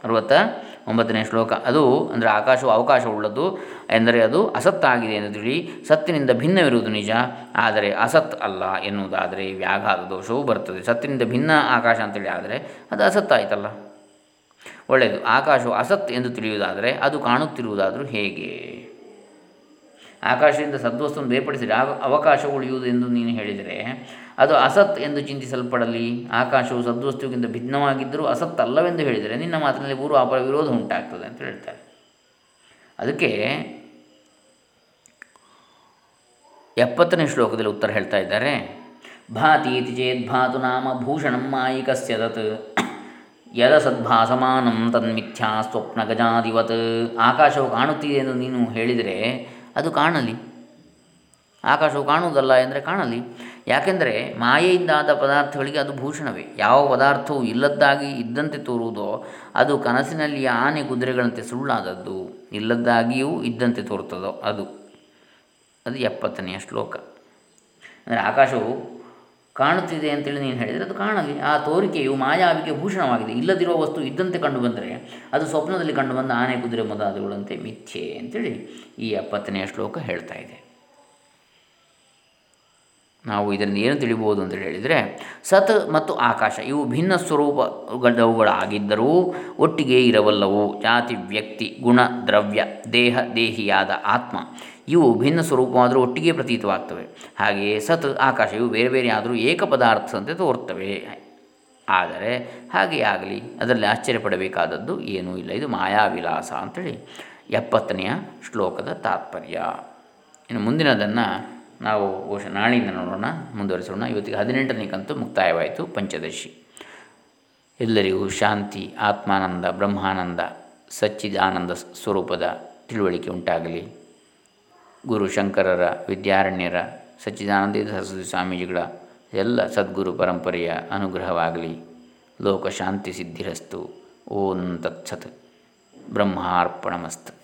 ಅರವತ್ತ ಒಂಬತ್ತನೇ ಶ್ಲೋಕ, ಅದು ಅಂದರೆ ಆಕಾಶವು ಅವಕಾಶವುಳ್ಳದ್ದು, ಎಂದರೆ ಅದು ಅಸತ್ತಾಗಿದೆ ಎಂದು ತಿಳಿ, ಸತ್ತಿನಿಂದ ಭಿನ್ನವಿರುವುದು ನಿಜ, ಆದರೆ ಅಸತ್ ಅಲ್ಲ ಎನ್ನುವುದಾದರೆ ವ್ಯಾಘಾತ ದೋಷವು ಬರ್ತದೆ ಸತ್ತಿನಿಂದ ಭಿನ್ನ ಆಕಾಶ ಅಂತೇಳಿ ಆದರೆ ಅದು ಅಸತ್ತಾಯ್ತಲ್ಲ. ಒಳ್ಳೆಯದು, ಆಕಾಶವು ಅಸತ್ ಎಂದು ತಿಳಿಯುವುದಾದರೆ ಅದು ಕಾಣುತ್ತಿರುವುದಾದರೂ ಹೇಗೆ? ಆಕಾಶದಿಂದ ಸದ್ವಸ್ತುವನ್ನು ಬೇರ್ಪಡಿಸಿದರೆ ಅವಕಾಶ ಉಳಿಯುವುದು ಎಂದು ನೀನು ಹೇಳಿದರೆ, ಅದು ಅಸತ್ ಎಂದು ಚಿಂತಿಸಲ್ಪಡಲಿ. ಆಕಾಶವು ಸದ್ವಸ್ತುವಿಗಿಂತ ಭಿನ್ನವಾಗಿದ್ದರೂ ಅಸತ್ ಅಲ್ಲವೆಂದು ಹೇಳಿದರೆ ನಿನ್ನ ಮಾತಿನಲ್ಲಿ ಪೂರ್ವಾಪರ ವಿರೋಧ ಉಂಟಾಗ್ತದೆ ಅಂತ ಹೇಳ್ತಾರೆ. ಅದಕ್ಕೆ ಎಪ್ಪತ್ತನೇ ಶ್ಲೋಕದಲ್ಲಿ ಉತ್ತರ ಹೇಳ್ತಾ ಇದ್ದಾರೆ, ಭಾತೀತಿ ಚೇತ್ ಭಾತು ನಾಮ ಭೂಷಣಂ ಮಾಯಿಕಸ್ಯ ತತ್, ಯದ ಸದ್ಭಾಸಮಾನಂ ತನ್ಮಿಥ್ಯಾ ಸ್ವಪ್ನ ಗಜಾದಿವತ್ ಆಕಾಶವು ಕಾಣುತ್ತಿದೆ ಎಂದು ನೀನು ಹೇಳಿದರೆ ಅದು ಕಾಣಲಿ. ಆಕಾಶವು ಕಾಣುವುದಲ್ಲ ಎಂದರೆ ಕಾಣಲಿ. ಯಾಕೆಂದರೆ ಮಾಯೆಯಿಂದಾದ ಪದಾರ್ಥಗಳಿಗೆ ಅದು ಭೂಷಣವೇ. ಯಾವ ಪದಾರ್ಥವು ಇಲ್ಲದ್ದಾಗಿ ಇದ್ದಂತೆ ತೋರುವುದೋ ಅದು ಕನಸಿನಲ್ಲಿ ಆನೆ ಕುದುರೆಗಳಂತೆ ಸುಳ್ಳಾದದ್ದು. ಇಲ್ಲದ್ದಾಗಿಯೂ ಇದ್ದಂತೆ ತೋರುತ್ತದೋ ಅದು. ಅದು ಎಪ್ಪತ್ತನೆಯ ಶ್ಲೋಕ. ಅಂದರೆ ಆಕಾಶವು ಕಾಣುತ್ತಿದೆ ಅಂತೇಳಿ ನೀನು ಹೇಳಿದರೆ ಅದು ಕಾಣಲಿ. ಆ ತೋರಿಕೆಯು ಮಾಯಾವಿಗೆ ಭೂಷಣವಾಗಿದೆ. ಇಲ್ಲದಿರುವ ವಸ್ತು ಇದ್ದಂತೆ ಕಂಡು ಬಂದರೆ ಅದು ಸ್ವಪ್ನದಲ್ಲಿ ಕಂಡು ಬಂದ ಆನೆ, ಕುದುರೆ, ಮೊದಲಾದವುಗಳಂತೆ ಮಿಥ್ಯೆ ಅಂತೇಳಿ ಈ ಎಪ್ಪತ್ತನೆಯ ಶ್ಲೋಕ ಹೇಳ್ತಾ ಇದೆ. ನಾವು ಇದರಿಂದ ಏನು ತಿಳಿಬೋದು ಅಂತ ಹೇಳಿದರೆ, ಸತ್ ಮತ್ತು ಆಕಾಶ ಇವು ಭಿನ್ನ ಸ್ವರೂಪಗಳವುಗಳಾಗಿದ್ದರೂ ಒಟ್ಟಿಗೆ ಇರಬಲ್ಲವು ಜಾತಿ, ವ್ಯಕ್ತಿ, ಗುಣ, ದ್ರವ್ಯ, ದೇಹ, ದೇಹಿಯಾದ ಆತ್ಮ. ಇವು ಭಿನ್ನ ಸ್ವರೂಪವಾದರೂ ಒಟ್ಟಿಗೆ ಪ್ರತೀತವಾಗ್ತವೆ. ಹಾಗೆಯೇ ಸತ್ ಆಕಾಶ ಇವು ಬೇರೆ ಬೇರೆ ಆದರೂ ಏಕ ಪದಾರ್ಥದಂತೆ ತೋರ್ತವೆ ಆದರೆ ಹಾಗೆ ಆಗಲಿ, ಅದರಲ್ಲಿ ಆಶ್ಚರ್ಯಪಡಬೇಕಾದದ್ದು ಏನೂ ಇಲ್ಲ. ಇದು ಮಾಯಾವಿಲಾಸ ಅಂಥೇಳಿ ಎಪ್ಪತ್ತನೆಯ ಶ್ಲೋಕದ ತಾತ್ಪರ್ಯ. ಇನ್ನು ಮುಂದಿನದನ್ನು ನಾವು ಓಶ ನಾಳೆಯಿಂದ ನೋಡೋಣ, ಮುಂದುವರಿಸೋಣ. ಇವತ್ತಿಗೆ ಹದಿನೆಂಟನೇ ಕಂತು ಮುಕ್ತಾಯವಾಯಿತು. ಪಂಚದಶಿ. ಎಲ್ಲರಿಗೂ ಶಾಂತಿ, ಆತ್ಮಾನಂದ, ಬ್ರಹ್ಮಾನಂದ, ಸಚ್ಚಿದಾನಂದ ಸ್ವರೂಪದ ತಿಳುವಳಿಕೆ ಉಂಟಾಗಲಿ. ಗುರು ಶಂಕರರ, ವಿದ್ಯಾರಣ್ಯರ, ಸಚ್ಚಿದಾನಂದ ಸರಸ್ವತಿ ಸ್ವಾಮೀಜಿಗಳ ಎಲ್ಲ ಸದ್ಗುರು ಪರಂಪರೆಯ ಅನುಗ್ರಹವಾಗಲಿ. ಲೋಕಶಾಂತಿ ಸಿದ್ಧಿರಸ್ತು. ಓಂ ತತ್ಸತ್. ಬ್ರಹ್ಮಾರ್ಪಣಮಸ್ತು.